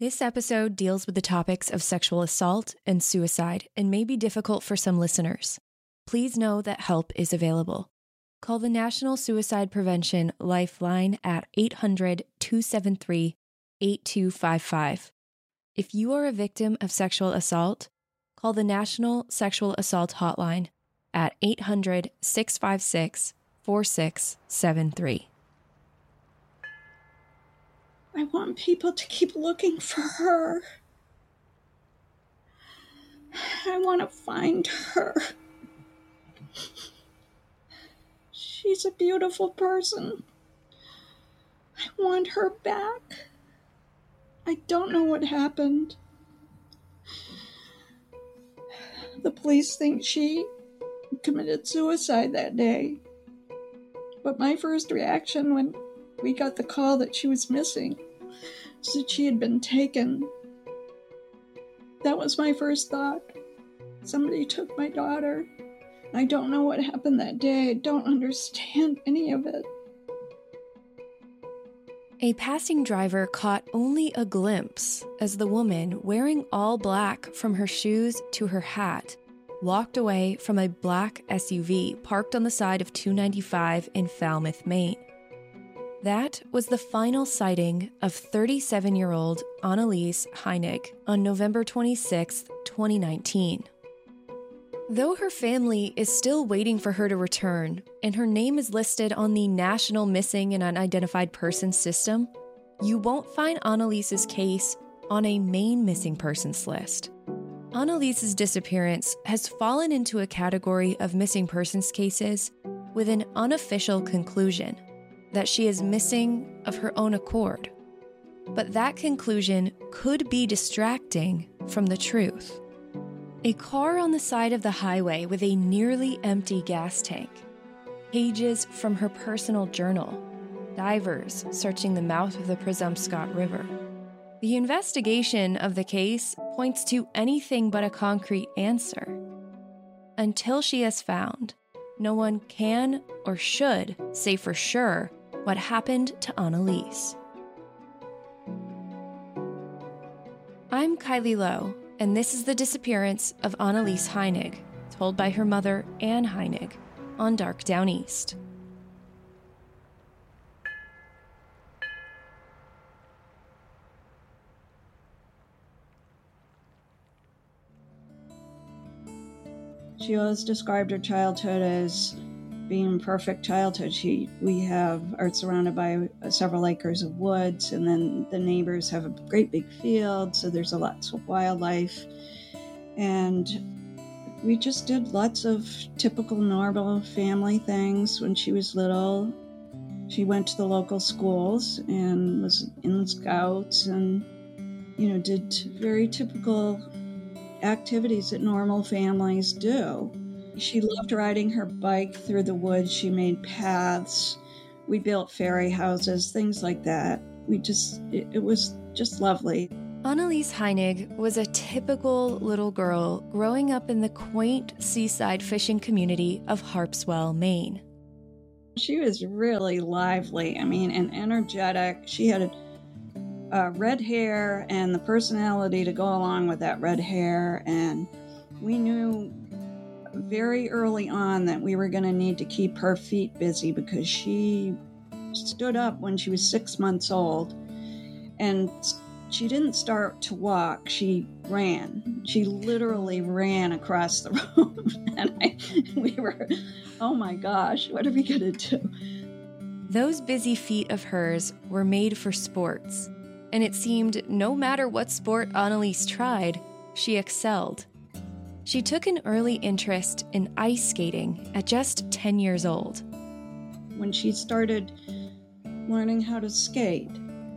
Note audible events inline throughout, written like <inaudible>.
This episode deals with the topics of sexual assault and suicide and may be difficult for some listeners. Please know that help is available. Call the National Suicide Prevention Lifeline at 800 273 8255. If you are a victim of sexual assault, call the National Sexual Assault Hotline at 800 656 4673. I want people to keep looking for her. I want to find her. She's a beautiful person. I want her back. I don't know what happened. The police think she committed suicide that day. But my first reaction when we got the call that she was missing that she had been taken. That was my first thought. Somebody took my daughter. I don't know what happened that day. I don't understand any of it. A passing driver caught only a glimpse as the woman, wearing all black from her shoes to her hat, walked away from a black SUV parked on the side of 295 in Falmouth, Maine. That was the final sighting of 37 year old Anneliese Heinig on November 26, 2019. Though her family is still waiting for her to return, and her name is listed on the National Missing and Unidentified Persons System, you won't find Anneliese's case on a Maine missing persons list. Anneliese's disappearance has fallen into a category of missing persons cases with an unofficial conclusion that she is missing of her own accord. But that conclusion could be distracting from the truth. A car on the side of the highway with a nearly empty gas tank, pages from her personal journal, divers searching the mouth of the Presumpscot River. The investigation of the case points to anything but a concrete answer. Until she is found, no one can or should say for sure what happened to Anneliese. I'm Kylie Low, and this is the disappearance of Anneliese Heinig, told by her mother, Anne Heinig, on Dark Down East. She always described her childhood as being perfect childhood. She, we have are surrounded by uh, several acres of woods, and then the neighbors have a great big field, so there's a lots of wildlife, and we just did lots of typical normal family things when she was little. She went to the local schools and was in scouts and you know did very typical activities that normal families do. She loved riding her bike through the woods. She made paths. We built fairy houses, things like that. We just, it, it was just lovely. Anneliese Heinig was a typical little girl growing up in the quaint seaside fishing community of Harpswell, Maine. She was really lively, I mean, and energetic. She had uh, red hair and the personality to go along with that red hair. And we knew very early on that we were going to need to keep her feet busy because she stood up when she was six months old. And she didn't start to walk she ran. She literally ran across the <laughs> room. And I, we were oh my gosh what are we going to do? Those busy feet of hers were made for sports. And it seemed no matter what sport Anneliese tried she excelled she took an early interest in ice skating at just 10 years old. When she started learning how to skate,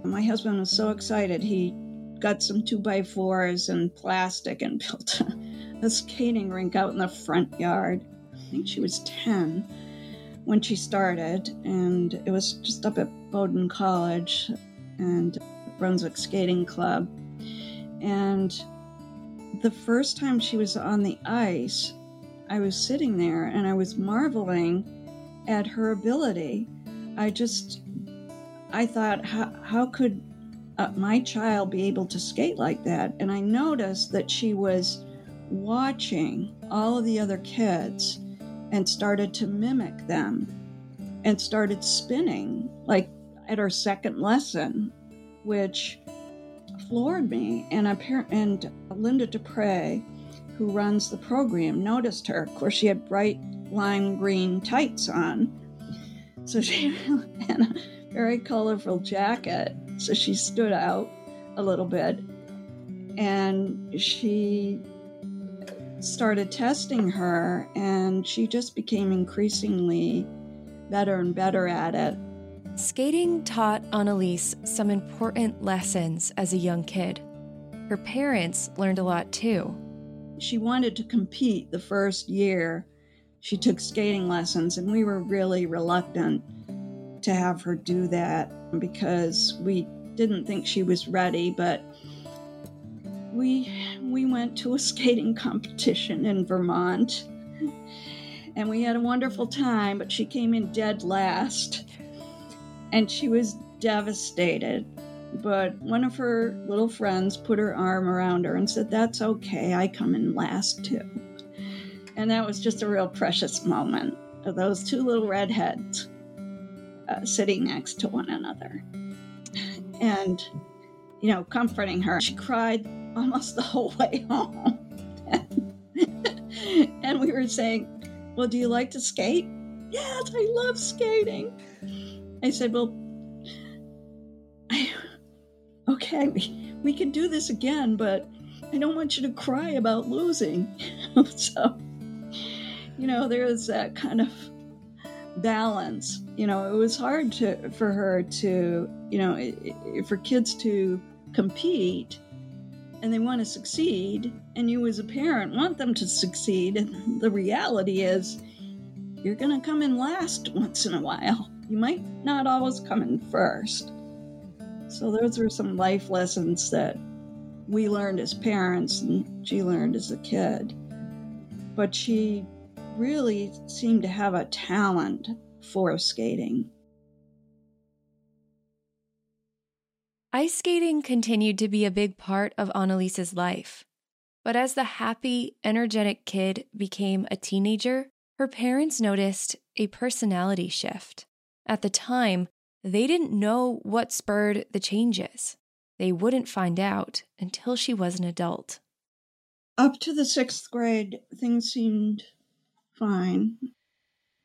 my husband was so excited. He got some two by fours and plastic and <laughs> built a, a skating rink out in the front yard. I think she was 10 when she started, and it was just up at Bowdoin College and Brunswick Skating Club. And the first time she was on the ice, I was sitting there and I was marveling at her ability. I just, I thought, how, how could uh, my child be able to skate like that? And I noticed that she was watching all of the other kids and started to mimic them and started spinning like at our second lesson, which floored me. And, and Linda Dupre, who runs the program, noticed her. Of course, she had bright lime green tights on. So she <laughs> had a very colorful jacket. So she stood out a little bit. And she started testing her, and she just became increasingly better and better at it. Skating taught Anneliese some important lessons as a young kid. Her parents learned a lot too. She wanted to compete the first year she took skating lessons, and we were really reluctant to have her do that because we didn't think she was ready, but we we went to a skating <laughs> competition in Vermont and we had a wonderful time, but she came in dead last and she was devastated. But one of her little friends put her arm around her and said, That's okay, I come in last too. And that was just a real precious moment of those two little redheads uh, sitting next to one another. And, you know, comforting her. She cried almost the whole way home. <laughs> and we were saying, Well, do you like to skate? Yes, I love skating. I said, Well, I, okay, we, we can do this again, but I don't want you to cry about losing. <laughs> so, you know, there's that kind of balance. You know, it was hard to for her to, you know, for kids to compete and they want to succeed, and you as a parent want them to succeed. And the reality is, you're going to come in last once in a while. You might not always come in first. So, those were some life lessons that we learned as parents and she learned as a kid. But she really seemed to have a talent for skating. Ice skating continued to be a big part of Anneliese's life. But as the happy, energetic kid became a teenager, her parents noticed a personality shift. At the time, they didn't know what spurred the changes. They wouldn't find out until she was an adult. Up to the sixth grade, things seemed fine.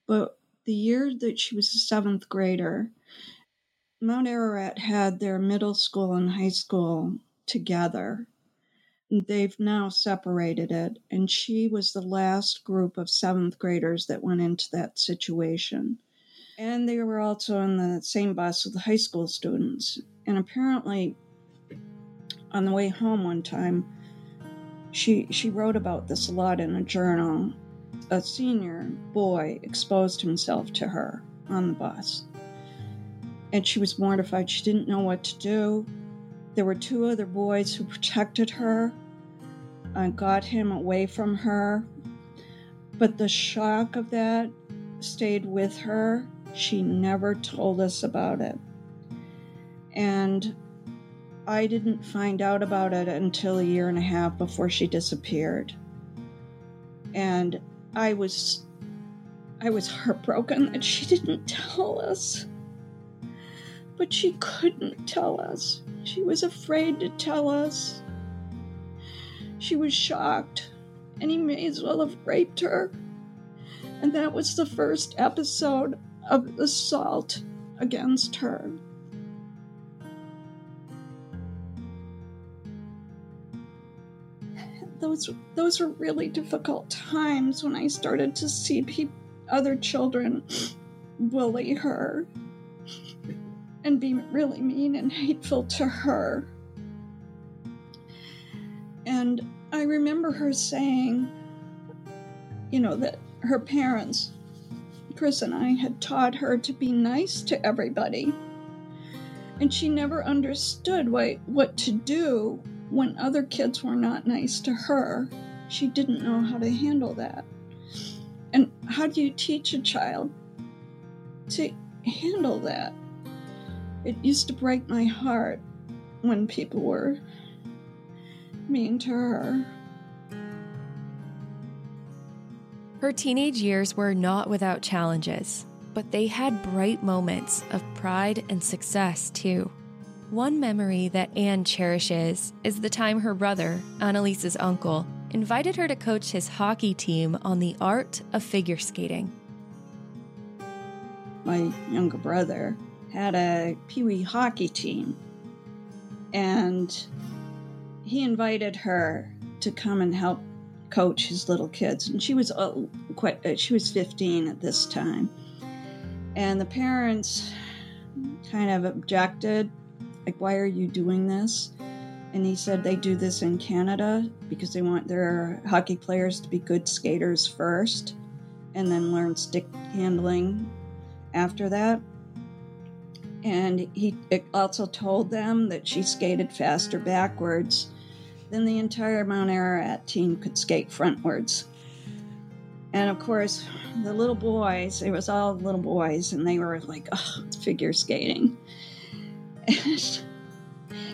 But the year that she was a seventh grader, Mount Ararat had their middle school and high school together. They've now separated it, and she was the last group of seventh graders that went into that situation. And they were also on the same bus with the high school students. And apparently, on the way home one time, she she wrote about this a lot in a journal. A senior boy exposed himself to her on the bus and she was mortified. She didn't know what to do. There were two other boys who protected her and got him away from her. But the shock of that stayed with her. She never told us about it. And I didn't find out about it until a year and a half before she disappeared. And I was I was heartbroken that she didn't tell us. But she couldn't tell us. She was afraid to tell us. She was shocked, and he may as well have raped her. And that was the first episode of assault against her. Those those were really difficult times when I started to see pe- other children bully her and be really mean and hateful to her. And I remember her saying, you know, that her parents, Chris and I, had taught her to be nice to everybody. And she never understood what, what to do when other kids were not nice to her. She didn't know how to handle that. And how do you teach a child to handle that? It used to break my heart when people were mean to her. Her teenage years were not without challenges, but they had bright moments of pride and success too. One memory that Anne cherishes is the time her brother, Anneliese's uncle, invited her to coach his hockey team on the art of figure skating. My younger brother had a Pee Wee hockey team, and he invited her to come and help coach his little kids. And she was uh, quite, uh, she was 15 at this time. And the parents kind of objected like, why are you doing this? And he said they do this in Canada because they want their hockey players to be good skaters first and then learn stick handling after that. And he also told them that she skated faster backwards than the entire Mount Ararat team could skate frontwards. And of course, the little boys, it was all little boys, and they were like, oh, it's figure skating. <laughs>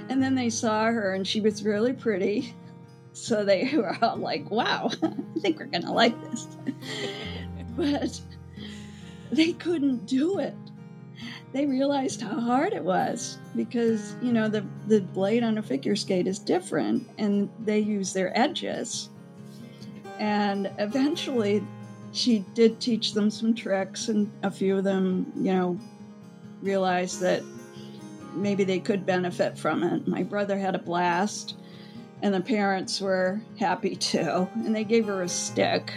and then they saw her, and she was really pretty. So they <laughs> were all like, wow, <laughs> I think we're going to like this. but they couldn't do it. They realized how hard it was because, you know, the, the blade on a figure skate is different and they use their edges. And eventually she did teach them some tricks, and a few of them, you know, realized that maybe they could benefit from it. My brother had a blast, and the parents were happy too. And they gave her a stick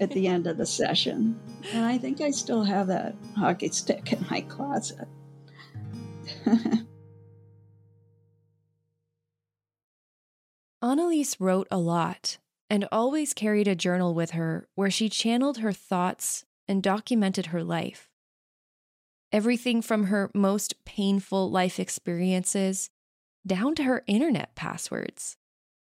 at the end of the session. And I think I still have that hockey stick in my closet. <laughs> Anneliese wrote a lot and always carried a journal with her where she channeled her thoughts and documented her life. Everything from her most painful life experiences down to her internet passwords.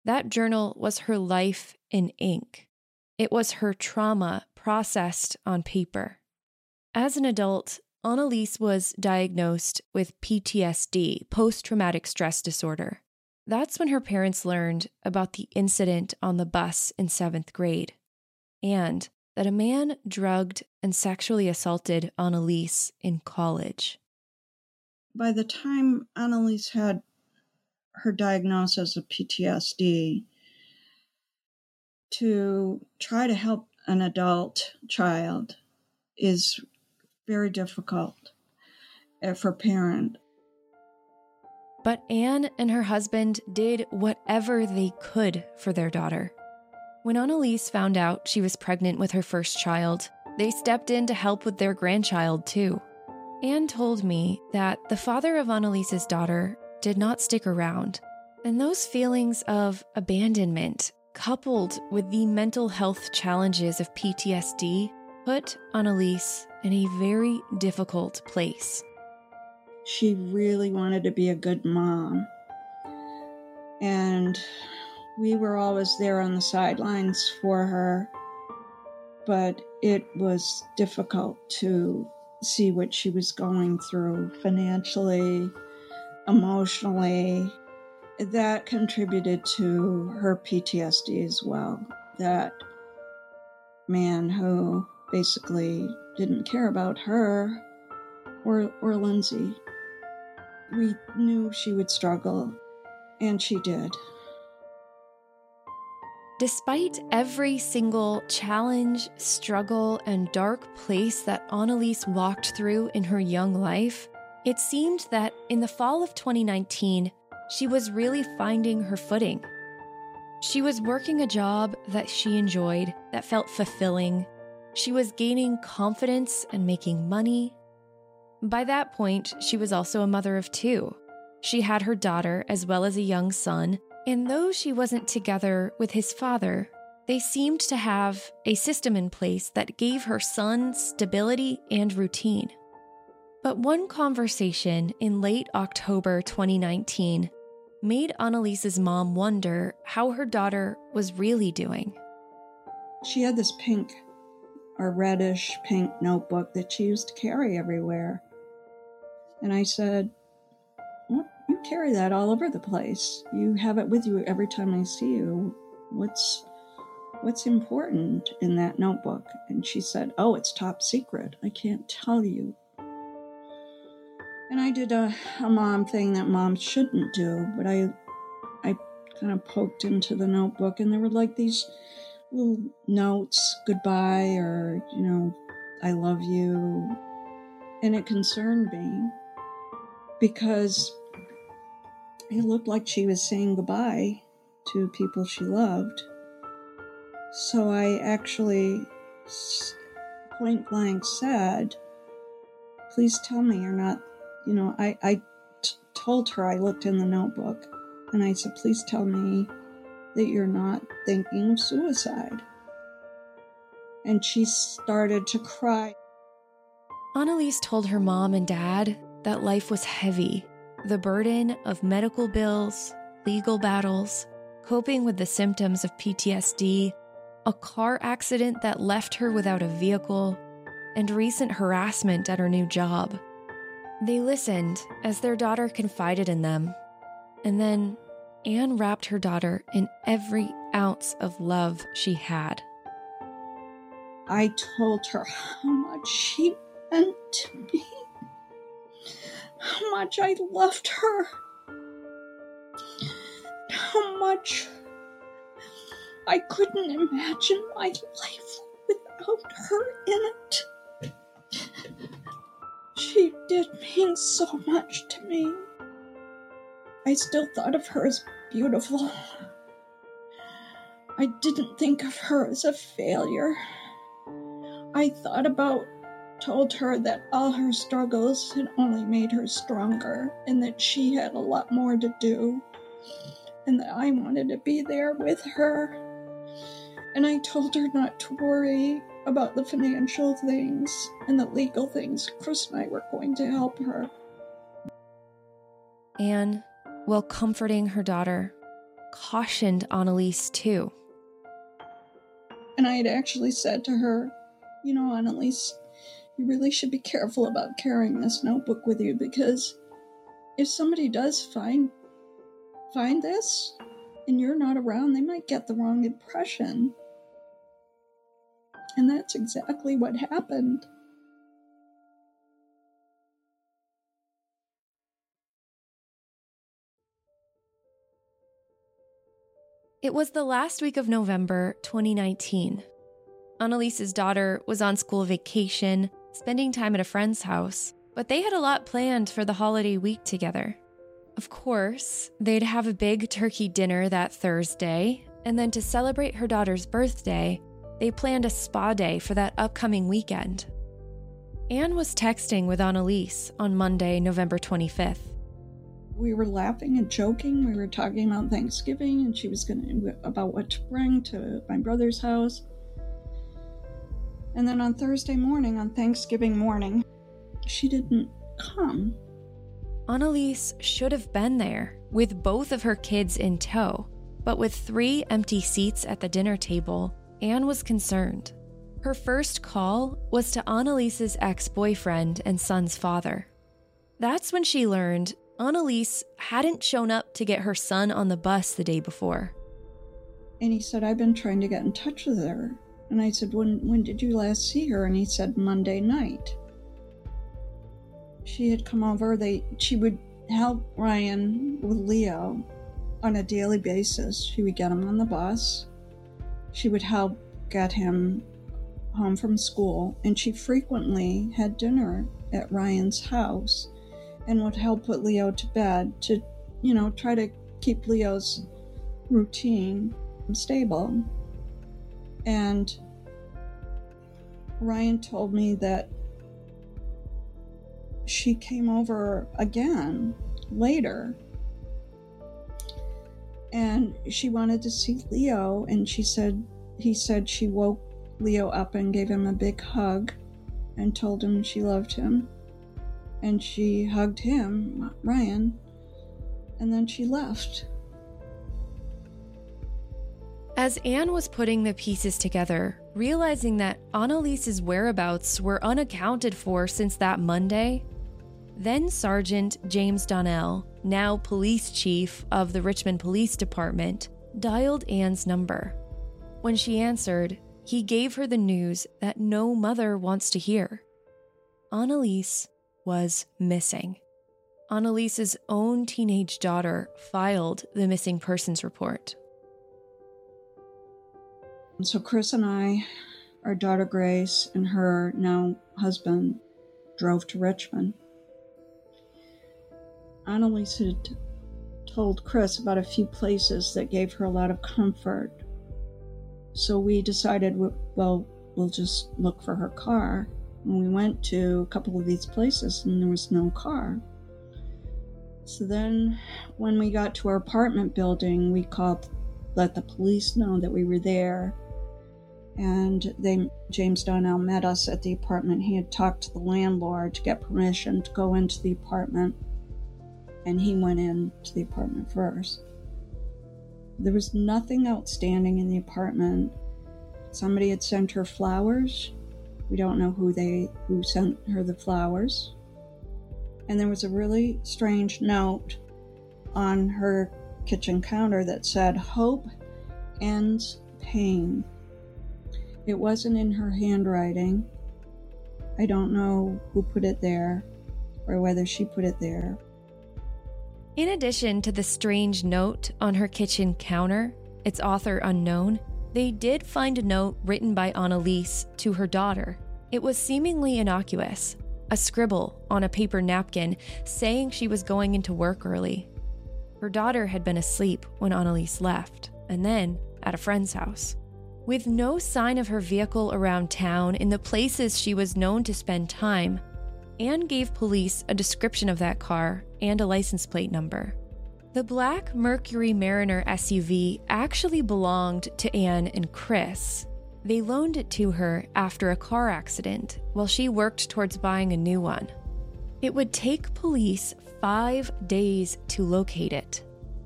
That journal was her life in ink. It was her trauma processed on paper. As an adult, Anneliese was diagnosed with PTSD, post traumatic stress disorder. That's when her parents learned about the incident on the bus in seventh grade and that a man drugged and sexually assaulted Anneliese in college. By the time Anneliese had her diagnosis of PTSD, to try to help an adult child is very difficult eh, for a parent but Anne and her husband did whatever they could for their daughter. When Anneliese found out she was pregnant with her first child, they stepped in to help with their grandchild too. Anne told me that the father of Anneliese's daughter did not stick around, and those feelings of abandonment, coupled with the mental health challenges of PTSD, put Anneliese in a very difficult place she really wanted to be a good mom. And we were always there on the sidelines for her, but it was difficult to see what she was going through financially, emotionally. That contributed to her PTSD as well. That man who basically didn't care about her or, or Lindsay we knew she would struggle, and she did. Despite every single challenge, struggle, and dark place that Anneliese walked through in her young life, it seemed that in the fall of 2019, she was really finding her footing. She was working a job that she enjoyed, that felt fulfilling. She was gaining confidence and making money. By that point, she was also a mother of two. She had her daughter as well as a young son, and though she wasn't together with his father, they seemed to have a system in place that gave her son stability and routine. But one conversation in late October 2019 made Anneliese's mom wonder how her daughter was really doing. She had this pink or reddish pink notebook that she used to carry everywhere. And I said, What? You carry that all over the place. You have it with you every time I see you. What's what's important in that notebook? And she said, Oh, it's top secret. I can't tell you. And I did a, a mom thing that moms shouldn't do, but I I kind of poked into the notebook and there were like these little notes, goodbye or, you know, I love you. And it concerned me because it looked like she was saying goodbye to people she loved. So I actually point blank said, Please tell me you're not, you know, I, I t- told her I looked in the notebook and I said, Please tell me that you're not thinking of suicide. And she started to cry. Anneliese told her mom and dad that life was heavy. The burden of medical bills, legal battles, coping with the symptoms of PTSD, a car accident that left her without a vehicle, and recent harassment at her new job. They listened as their daughter confided in them. And then Anne wrapped her daughter in every ounce of love she had. I told her how much she meant to me, how much I loved her, how much I couldn't imagine my life without her in it. She did mean so much to me. I still thought of her as beautiful. I didn't think of her as a failure. I thought about, told her that all her struggles had only made her stronger and that she had a lot more to do and that I wanted to be there with her. And I told her not to worry about the financial things and the legal things. Chris and I were going to help her. Anne, while comforting her daughter, cautioned Anneliese too. And I had actually said to her, You know, Anneliese, you really should be careful about carrying this notebook with you because if somebody does find find this and you're not around, they might get the wrong impression. And that's exactly what happened. It was the last week of November 2019. Anneliese's daughter was on school vacation, spending time at a friend's house, but they had a lot planned for the holiday week together. Of course, they'd have a big turkey dinner that Thursday, and then to celebrate her daughter's birthday, they planned a spa day for that upcoming weekend. Anne was texting with Anneliese on Monday, November 25th. We were laughing and joking. We were talking about Thanksgiving, and she was going to, about what to bring to my brother's house. And then on Thursday morning, on Thanksgiving morning, she didn't come. Anneliese should have been there with both of her kids in tow, but with three empty seats at the dinner table, Anne was concerned. Her first call was to Anneliese's ex boyfriend and son's father. That's when she learned Anneliese hadn't shown up to get her son on the bus the day before. And he said, I've been trying to get in touch with her. And I said, when, when did you last see her? And he said, Monday night. She had come over. They she would help Ryan with Leo on a daily basis. She would get him on the bus. She would help get him home from school, and she frequently had dinner at Ryan's house and would help put Leo to bed to, you know, try to keep Leo's routine stable. And Ryan told me that she came over again later and she wanted to see Leo and she said he said she woke Leo up and gave him a big hug and told him she loved him. And she hugged him Ryan and then she left. As Anne was putting the pieces together, realizing that Anneliese's whereabouts were unaccounted for since that Monday, then Sergeant James Donnell now police chief of the Richmond Police Department, dialed Anne's number. When she answered, he gave her the news that no mother wants to hear. Anneliese was missing. Anneliese's own teenage daughter filed the missing persons report. So Chris and I, our daughter Grace, and her now husband drove to Richmond. Anneliese had told Chris about a few places that gave her a lot of comfort. So we decided, well, we'll just look for her car. And we went to a couple of these places and there was no car. So then, when we got to our apartment building, we called, let the police know that we were there. And they, James Donnell met us at the apartment. He had talked to the landlord to get permission to go into the apartment and he went into the apartment first. There was nothing outstanding in the apartment. Somebody had sent her flowers. We don't know who they who sent her the flowers. And there was a really strange note on her kitchen counter that said hope ends pain. It wasn't in her handwriting. I don't know who put it there or whether she put it there. In addition to the strange note on her kitchen counter, its author unknown, they did find a note written by Anneliese to her daughter. It was seemingly innocuous a scribble on a paper napkin saying she was going into work early. Her daughter had been asleep when Anneliese left, and then at a friend's house. With no sign of her vehicle around town in the places she was known to spend time, Anne gave police a description of that car and a license plate number. The black Mercury Mariner SUV actually belonged to Anne and Chris. They loaned it to her after a car accident while she worked towards buying a new one. It would take police five days to locate it,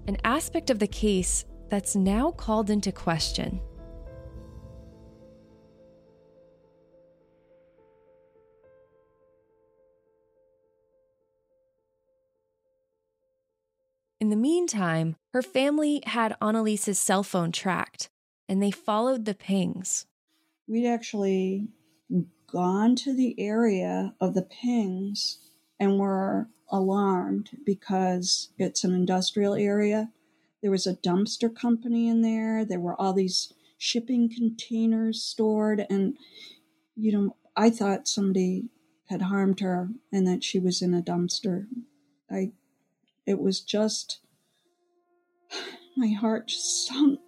an aspect of the case that's now called into question. In the meantime, her family had Anneliese's cell phone tracked, and they followed the pings. We'd actually gone to the area of the pings and were alarmed because it's an industrial area. There was a dumpster company in there. There were all these shipping containers stored. And, you know, I thought somebody had harmed her and that she was in a dumpster. I it was just, <sighs> my heart just sunk.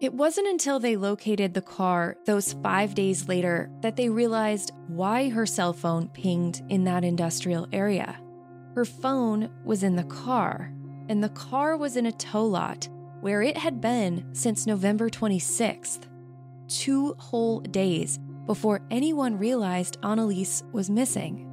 It wasn't until they located the car those five days later that they realized why her cell phone pinged in that industrial area. Her phone was in the car, and the car was in a tow lot where it had been since November 26th, two whole days before anyone realized Anneliese was missing.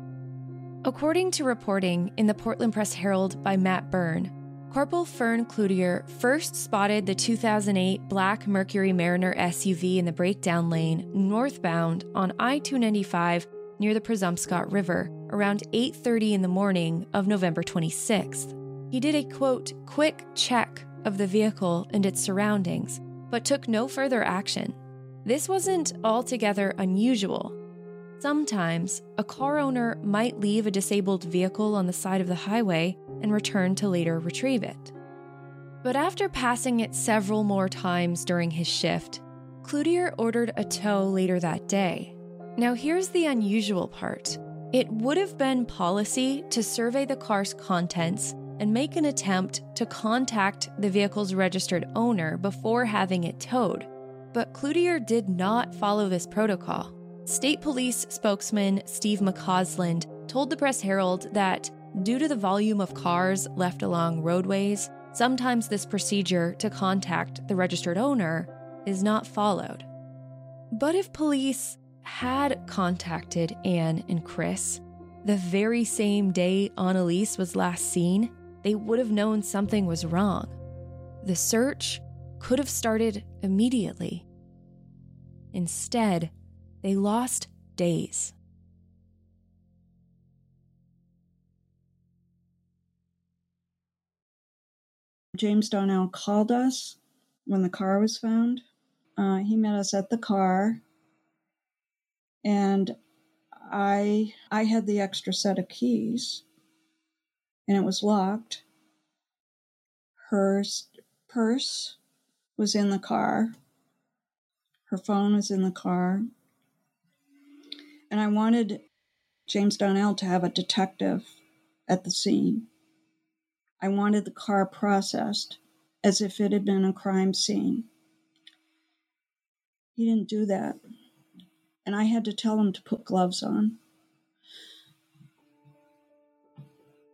According to reporting in the Portland Press Herald by Matt Byrne, Corporal Fern Cloutier first spotted the 2008 black Mercury Mariner SUV in the breakdown lane northbound on I-295 near the Presumpscot River around 8:30 in the morning of November 26th. He did a quote quick check of the vehicle and its surroundings, but took no further action. This wasn't altogether unusual Sometimes, a car owner might leave a disabled vehicle on the side of the highway and return to later retrieve it. But after passing it several more times during his shift, Cloutier ordered a tow later that day. Now, here's the unusual part it would have been policy to survey the car's contents and make an attempt to contact the vehicle's registered owner before having it towed. But Cloutier did not follow this protocol. State Police spokesman Steve McCausland told the Press Herald that due to the volume of cars left along roadways, sometimes this procedure to contact the registered owner is not followed. But if police had contacted Anne and Chris the very same day Anneliese was last seen, they would have known something was wrong. The search could have started immediately. Instead, they lost days. James Donnell called us when the car was found. Uh, he met us at the car, and I I had the extra set of keys, and it was locked. Her purse was in the car. Her phone was in the car. And I wanted James Donnell to have a detective at the scene. I wanted the car processed as if it had been a crime scene. He didn't do that. And I had to tell him to put gloves on.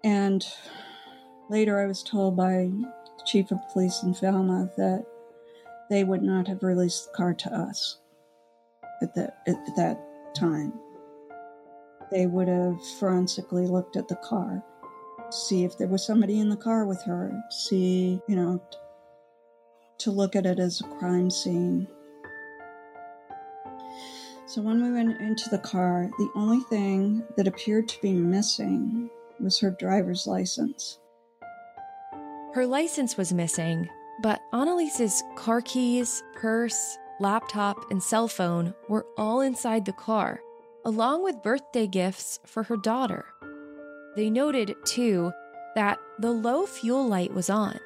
And later I was told by the chief of police in Falmouth that they would not have released the car to us at that, at that time. They would have forensically looked at the car, see if there was somebody in the car with her, see, you know, to look at it as a crime scene. So when we went into the car, the only thing that appeared to be missing was her driver's license. Her license was missing, but Anneliese's car keys, purse, laptop, and cell phone were all inside the car, along with birthday gifts for her daughter. They noted, too, that the low fuel light was on.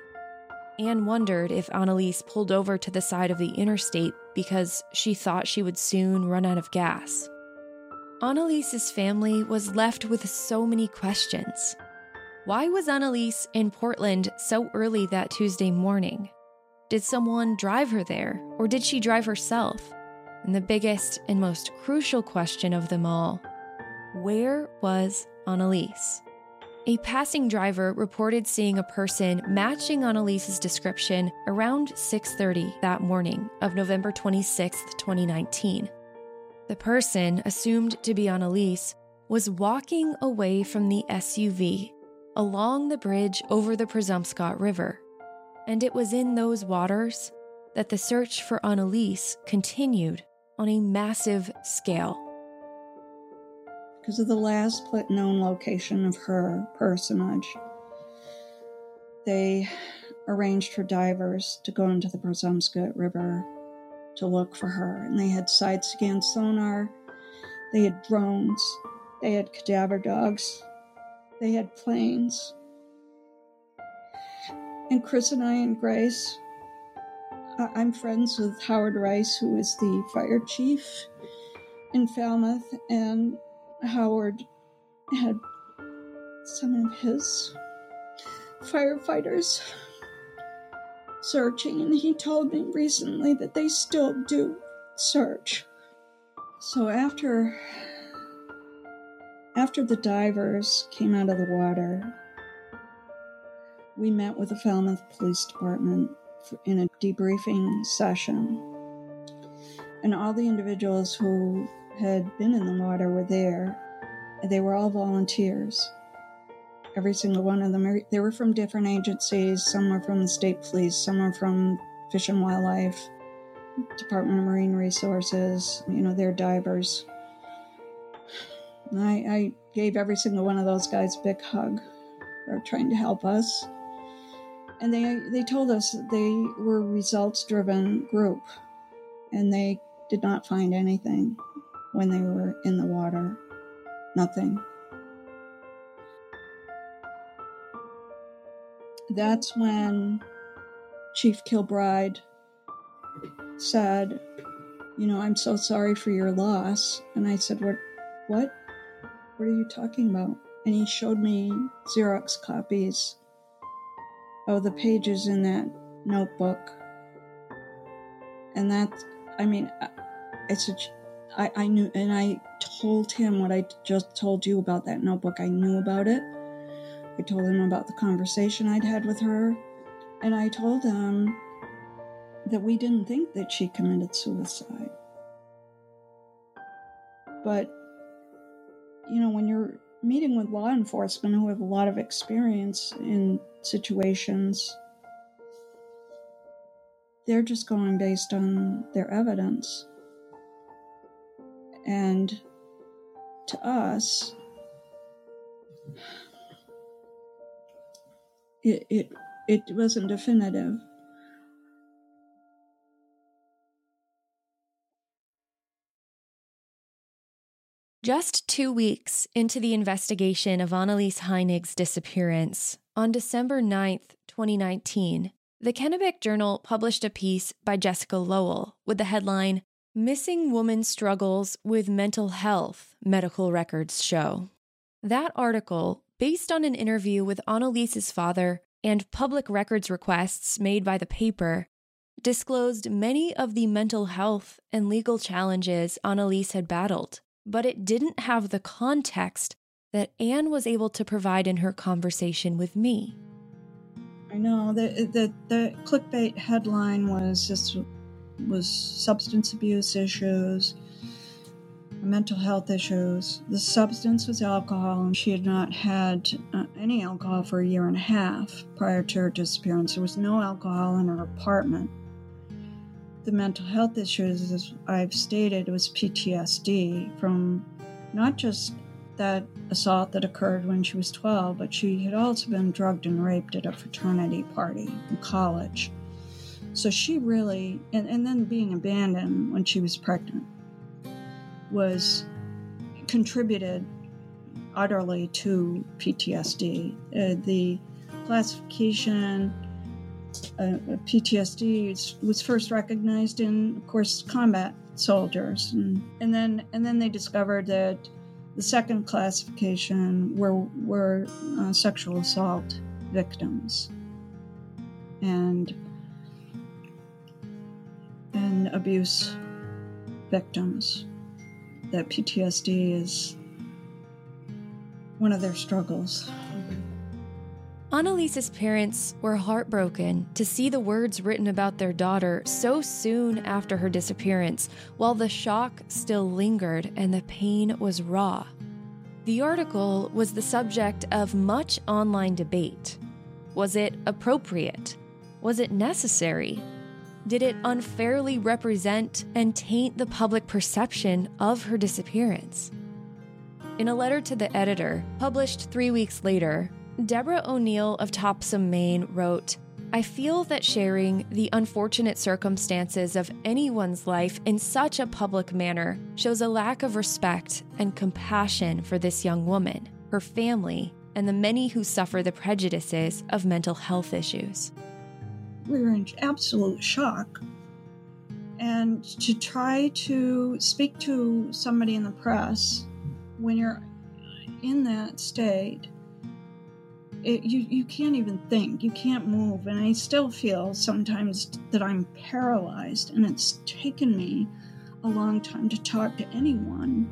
Anne wondered if Anneliese pulled over to the side of the interstate because she thought she would soon run out of gas. Anneliese's family was left with so many questions. Why was Anneliese in Portland so early that Tuesday morning? Did someone drive her there, or did she drive herself? And the biggest and most crucial question of them all where was Anneliese? A passing driver reported seeing a person matching Anneliese's description around 6:30 that morning of November 26, 2019. The person, assumed to be Anneliese, was walking away from the SUV along the bridge over the Presumpscot River. And it was in those waters that the search for Anneliese continued on a massive scale. Because of the last known location of her personage, they arranged for divers to go into the Presumpscot River to look for her. And they had side scan sonar, they had drones, they had cadaver dogs, they had planes. And Chris and I and Grace, Uh, I'm friends with Howard Rice, who is the fire chief in Falmouth, and Howard had some of his firefighters searching, and he told me recently that they still do search. So after after the divers came out of the water, we met with the Falmouth Police Department in a debriefing session. And all the individuals who had been in the water were there. They were all volunteers. Every single one of them. They were from different agencies. Some were from the state police, some were from Fish and Wildlife, Department of Marine Resources. You know, they're divers. I, I gave every single one of those guys a big hug for trying to help us. And they, they told us they were results driven group and they did not find anything when they were in the water. Nothing. That's when Chief Kilbride said, You know, I'm so sorry for your loss. And I said, What? What? What are you talking about? And he showed me Xerox copies of the pages in that notebook. And that, I mean, uh, it's a, I, I knew, and I told him what I just told you about that notebook. I knew about it. I told him about the conversation I'd had with her. And I told him that we didn't think that she committed suicide. But you know, when you're meeting with law enforcement who have a lot of experience in situations, they're just going based on their evidence. And to us, it, it it wasn't definitive. Just two weeks into the investigation of Anneliese Heinig's disappearance, on December 9th, 2019, the Kennebec Journal published a piece by Jessica Lowell with the headline Missing Woman Struggles with Mental Health, Medical Records Show. That article, based on an interview with Anneliese's father and public records requests made by the paper, disclosed many of the mental health and legal challenges Anneliese had battled but it didn't have the context that Anne was able to provide in her conversation with me. I know the the, the clickbait headline was this was substance abuse issues, mental health issues. The substance was alcohol, and she had not had uh, any alcohol for a year and a half prior to her disappearance. There was no alcohol in her apartment the mental health issues, as I've stated, was PTSD from not just that assault that occurred when she was 12, but she had also been drugged and raped at a fraternity party in college. So she really, and, and then being abandoned when she was pregnant, was contributed utterly to PTSD. Uh, the classification uh, PTSD was first recognized in, of course, combat soldiers, and, and then and then they discovered that the second classification were were uh, sexual assault victims, and and abuse victims. That PTSD is one of their struggles. Anneliese's parents were heartbroken to see the words written about their daughter so soon after her disappearance, while the shock still lingered and the pain was raw. The article was the subject of much online debate. Was it appropriate? Was it necessary? Did it unfairly represent and taint the public perception of her disappearance? In a letter to the editor, published three weeks later, Deborah O'Neill of Topsham, Maine wrote, I feel that sharing the unfortunate circumstances of anyone's life in such a public manner shows a lack of respect and compassion for this young woman, her family, and the many who suffer the prejudices of mental health issues. We were in absolute shock. And to try to speak to somebody in the press when you're in that state it, you you can't even think. You can't move. And i still feel sometimes that i'm paralyzed and it's taken me a long time to talk to anyone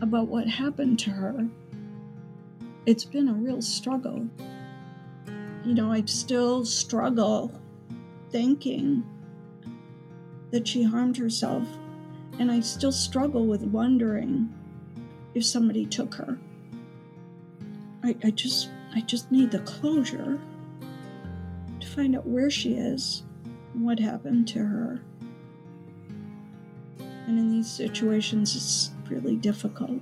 about what happened to her. It's been a real struggle. You know i still struggle thinking that she harmed herself and i still struggle with wondering if somebody took her. I, I just I just need the closure to find out where she is and what happened to her. And in these situations, it's really difficult.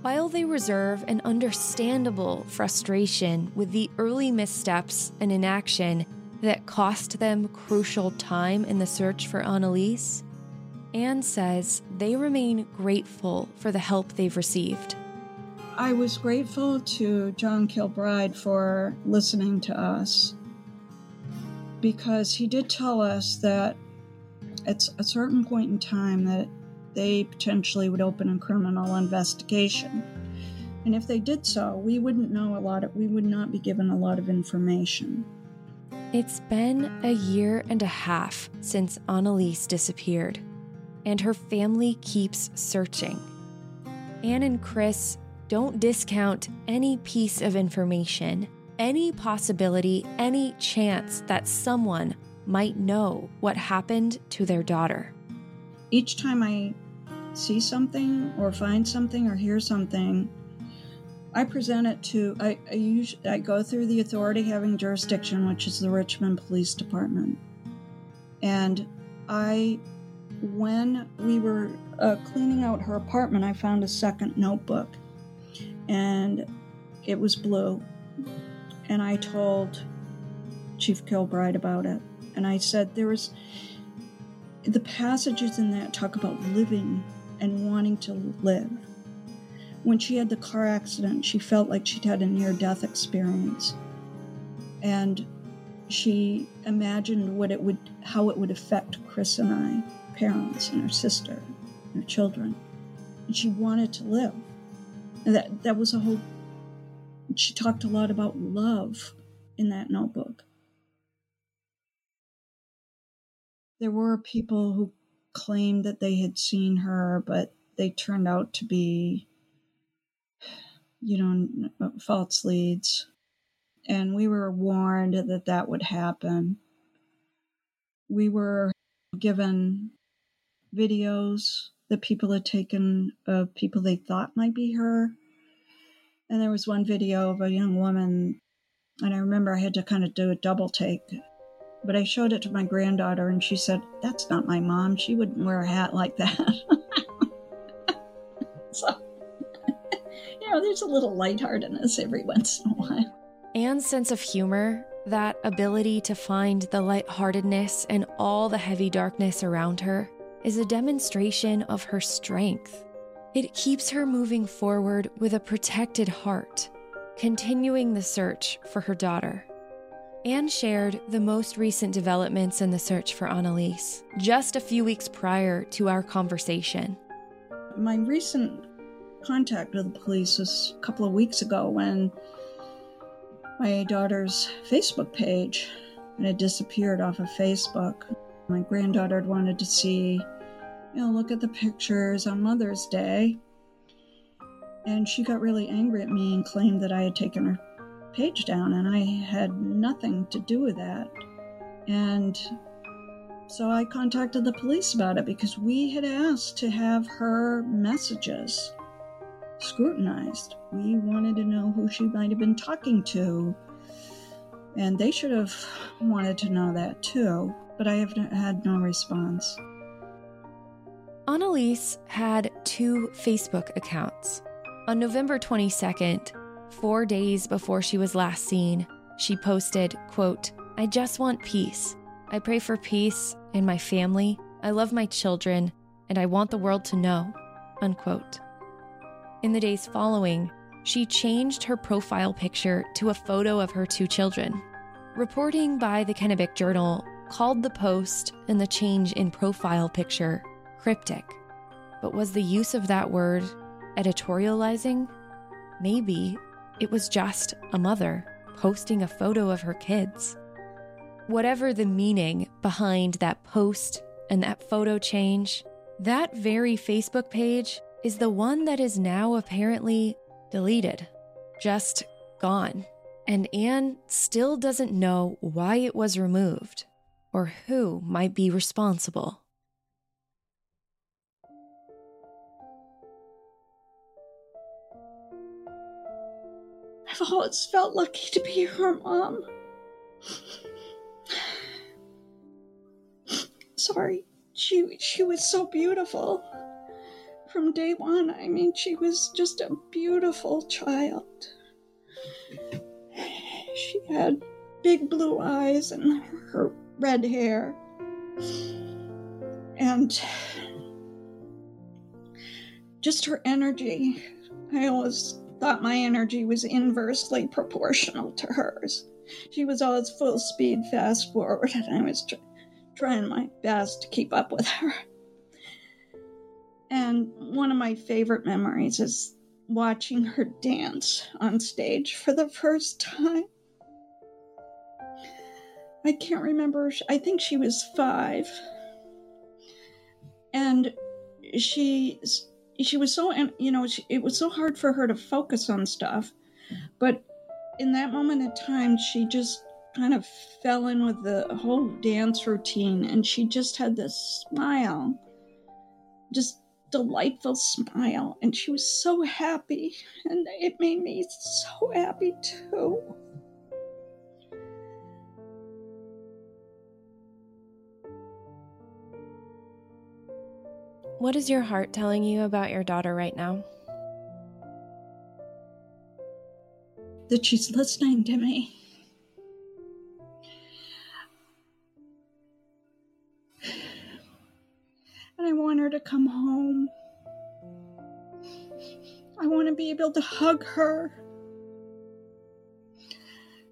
While they reserve an understandable frustration with the early missteps and inaction that cost them crucial time in the search for Anneliese, Anne says they remain grateful for the help they've received. I was grateful to John Kilbride for listening to us because he did tell us that at a certain point in time that they potentially would open a criminal investigation. And if they did so, we wouldn't know a lot of, we would not be given a lot of information. It's been a year and a half since Anneliese disappeared, and her family keeps searching. Anne and Chris don't discount any piece of information, any possibility, any chance that someone might know what happened to their daughter. Each time I see something or find something or hear something, I present it to I, I usually I go through the authority having jurisdiction, which is the Richmond Police Department, and I when we were uh, cleaning out her apartment, I found a second notebook and it was blue. And I told Chief Kilbride about it. And I said, there was the passages in that talk about living and wanting to live. When she had the car accident, she felt like she'd had a near death experience. And she imagined what it would how it would affect Chris and I, parents and her sister, and her children. And she wanted to live. That that was a whole she talked a lot about love in that notebook. There were people who claimed that they had seen her, but they turned out to be, you know, false leads. And we were warned that that would happen. We were given videos that people had taken of people they thought might be her. And there was one video of a young woman, and I remember I had to kind of do a double take but I showed it to my granddaughter, and she said, That's not my mom. She wouldn't wear a hat like that. <laughs> so, <laughs> you know, there's a little lightheartedness every once in a while. Anne's sense of humor, that ability to find the lightheartedness in all the heavy darkness around her, is a demonstration of her strength. It keeps her moving forward with a protected heart, continuing the search for her daughter. Anne shared the most recent developments in the search for Anneliese just a few weeks prior to our conversation. My recent contact with the police was a couple of weeks ago when my daughter's Facebook page had disappeared off of Facebook. My granddaughter had wanted to see, you know, look at the pictures on Mother's Day. And she got really angry at me and claimed that I had taken her page down, and I had nothing to do with that. And so I contacted the police about it because we had asked to have her messages scrutinized. We wanted to know who she might have been talking to. And they should have wanted to know that too, but I have had no response. Anneliese had two Facebook accounts. On November 22nd, Four days before she was last seen, she posted, quote, I just want peace. I pray for peace in my family. I love my children, and I want the world to know. Unquote. In the days following, she changed her profile picture to a photo of her two children. Reporting by the Kennebec Journal called the post and the change in profile picture cryptic. But was the use of that word editorializing? Maybe it was just a mother posting a photo of her kids. Whatever the meaning behind that post and that photo change, that very Facebook page is the one that is now apparently deleted, just gone. And Anne still doesn't know why it was removed or who might be responsible. I've always felt lucky to be her mom. Sorry, she she was so beautiful from day one. I mean, she was just a beautiful child. She had big blue eyes and her red hair. And just her energy. I always thought my energy was inversely proportional to hers. She was always full speed, fast forward, and I was tr- trying my best to keep up with her. And one of my favorite memories is watching her dance on stage for the first time. I can't remember, I think she was five. And she she was so you know she, it was so hard for her to focus on stuff. But in that moment of time she just kind of fell in with the whole dance routine and she just had this smile just delightful smile and she was so happy and it made me so happy too What is your heart telling you about your daughter right now? that she's listening to me. And I want her to come home. I want to be able to hug her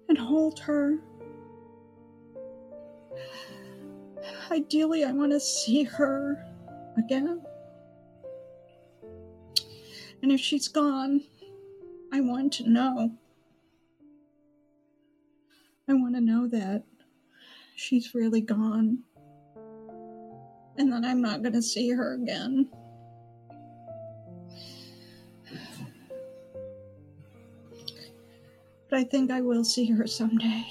and hold her. Ideally, I want to see her again. And if she's gone, I want to know. I want to know that she's really gone and that I'm not going to see her again. But I think I will see her someday.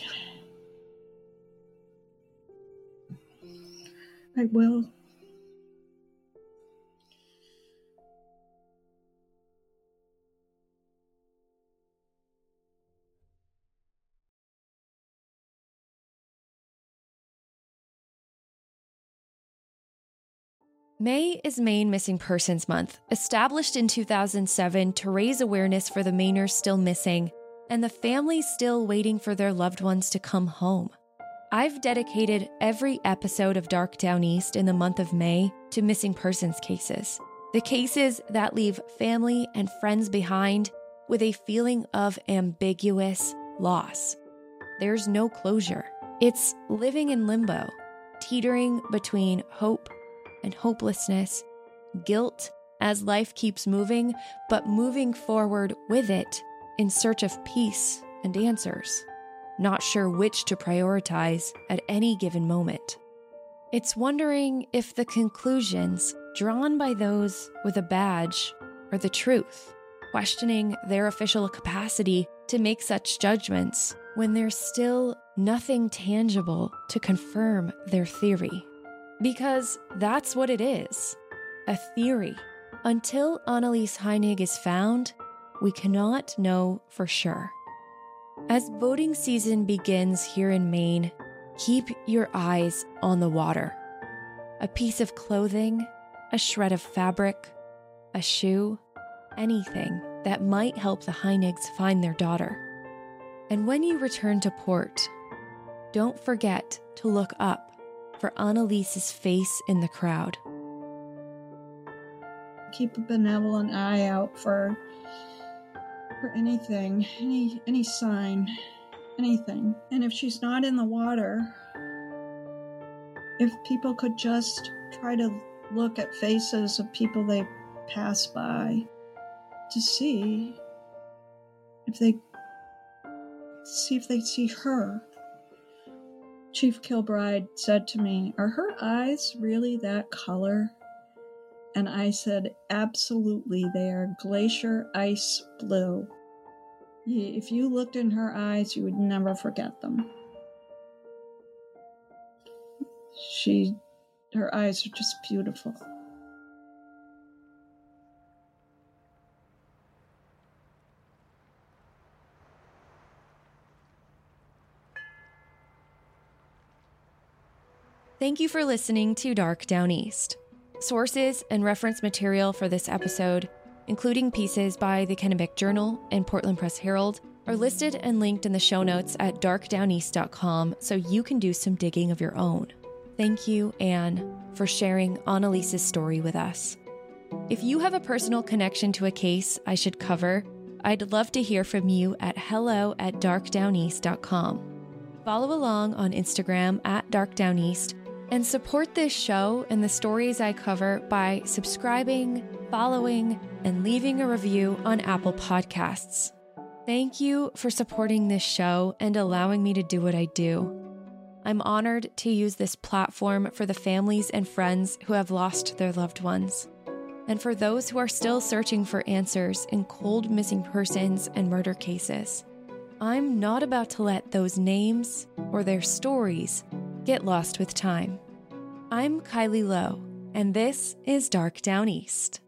I will. May is Maine Missing Persons Month, established in 2007 to raise awareness for the Mainers still missing and the families still waiting for their loved ones to come home. I've dedicated every episode of Dark Downeast in the month of May to missing persons cases. The cases that leave family and friends behind with a feeling of ambiguous loss. There's no closure. It's living in limbo, teetering between hope and hopelessness, guilt as life keeps moving, but moving forward with it in search of peace and answers, not sure which to prioritize at any given moment. It's wondering if the conclusions drawn by those with a badge are the truth, questioning their official capacity to make such judgments when there's still nothing tangible to confirm their theory. Because that's what it is a theory. Until Anneliese Heinig is found, we cannot know for sure. As boating season begins here in Maine, keep your eyes on the water. A piece of clothing, a shred of fabric, a shoe, anything that might help the Heinigs find their daughter. And when you return to port, don't forget to look up for Anneliese's face in the crowd. Keep a benevolent eye out for for anything, any any sign, anything. And if she's not in the water, if people could just try to look at faces of people they pass by to see if they see if they see her Chief Kilbride said to me, Are her eyes really that color? And I said, Absolutely, they are glacier ice blue. If you looked in her eyes, you would never forget them. She, her eyes are just beautiful. Thank you for listening to Dark Downeast. Sources and reference material for this episode, including pieces by the Kennebec Journal and Portland Press Herald, are listed and linked in the show notes at darkdowneast.com so you can do some digging of your own. Thank you, Anne, for sharing Anneliese's story with us. If you have a personal connection to a case I should cover, I'd love to hear from you at hello at darkdowneast.com. Follow along on Instagram at darkdowneast and support this show and the stories I cover by subscribing, following, and leaving a review on Apple Podcasts. Thank you for supporting this show and allowing me to do what I do. I'm honored to use this platform for the families and friends who have lost their loved ones, and for those who are still searching for answers in cold missing persons and murder cases. I'm not about to let those names or their stories get lost with time. I'm Kylie Low, and this is Dark Downeast.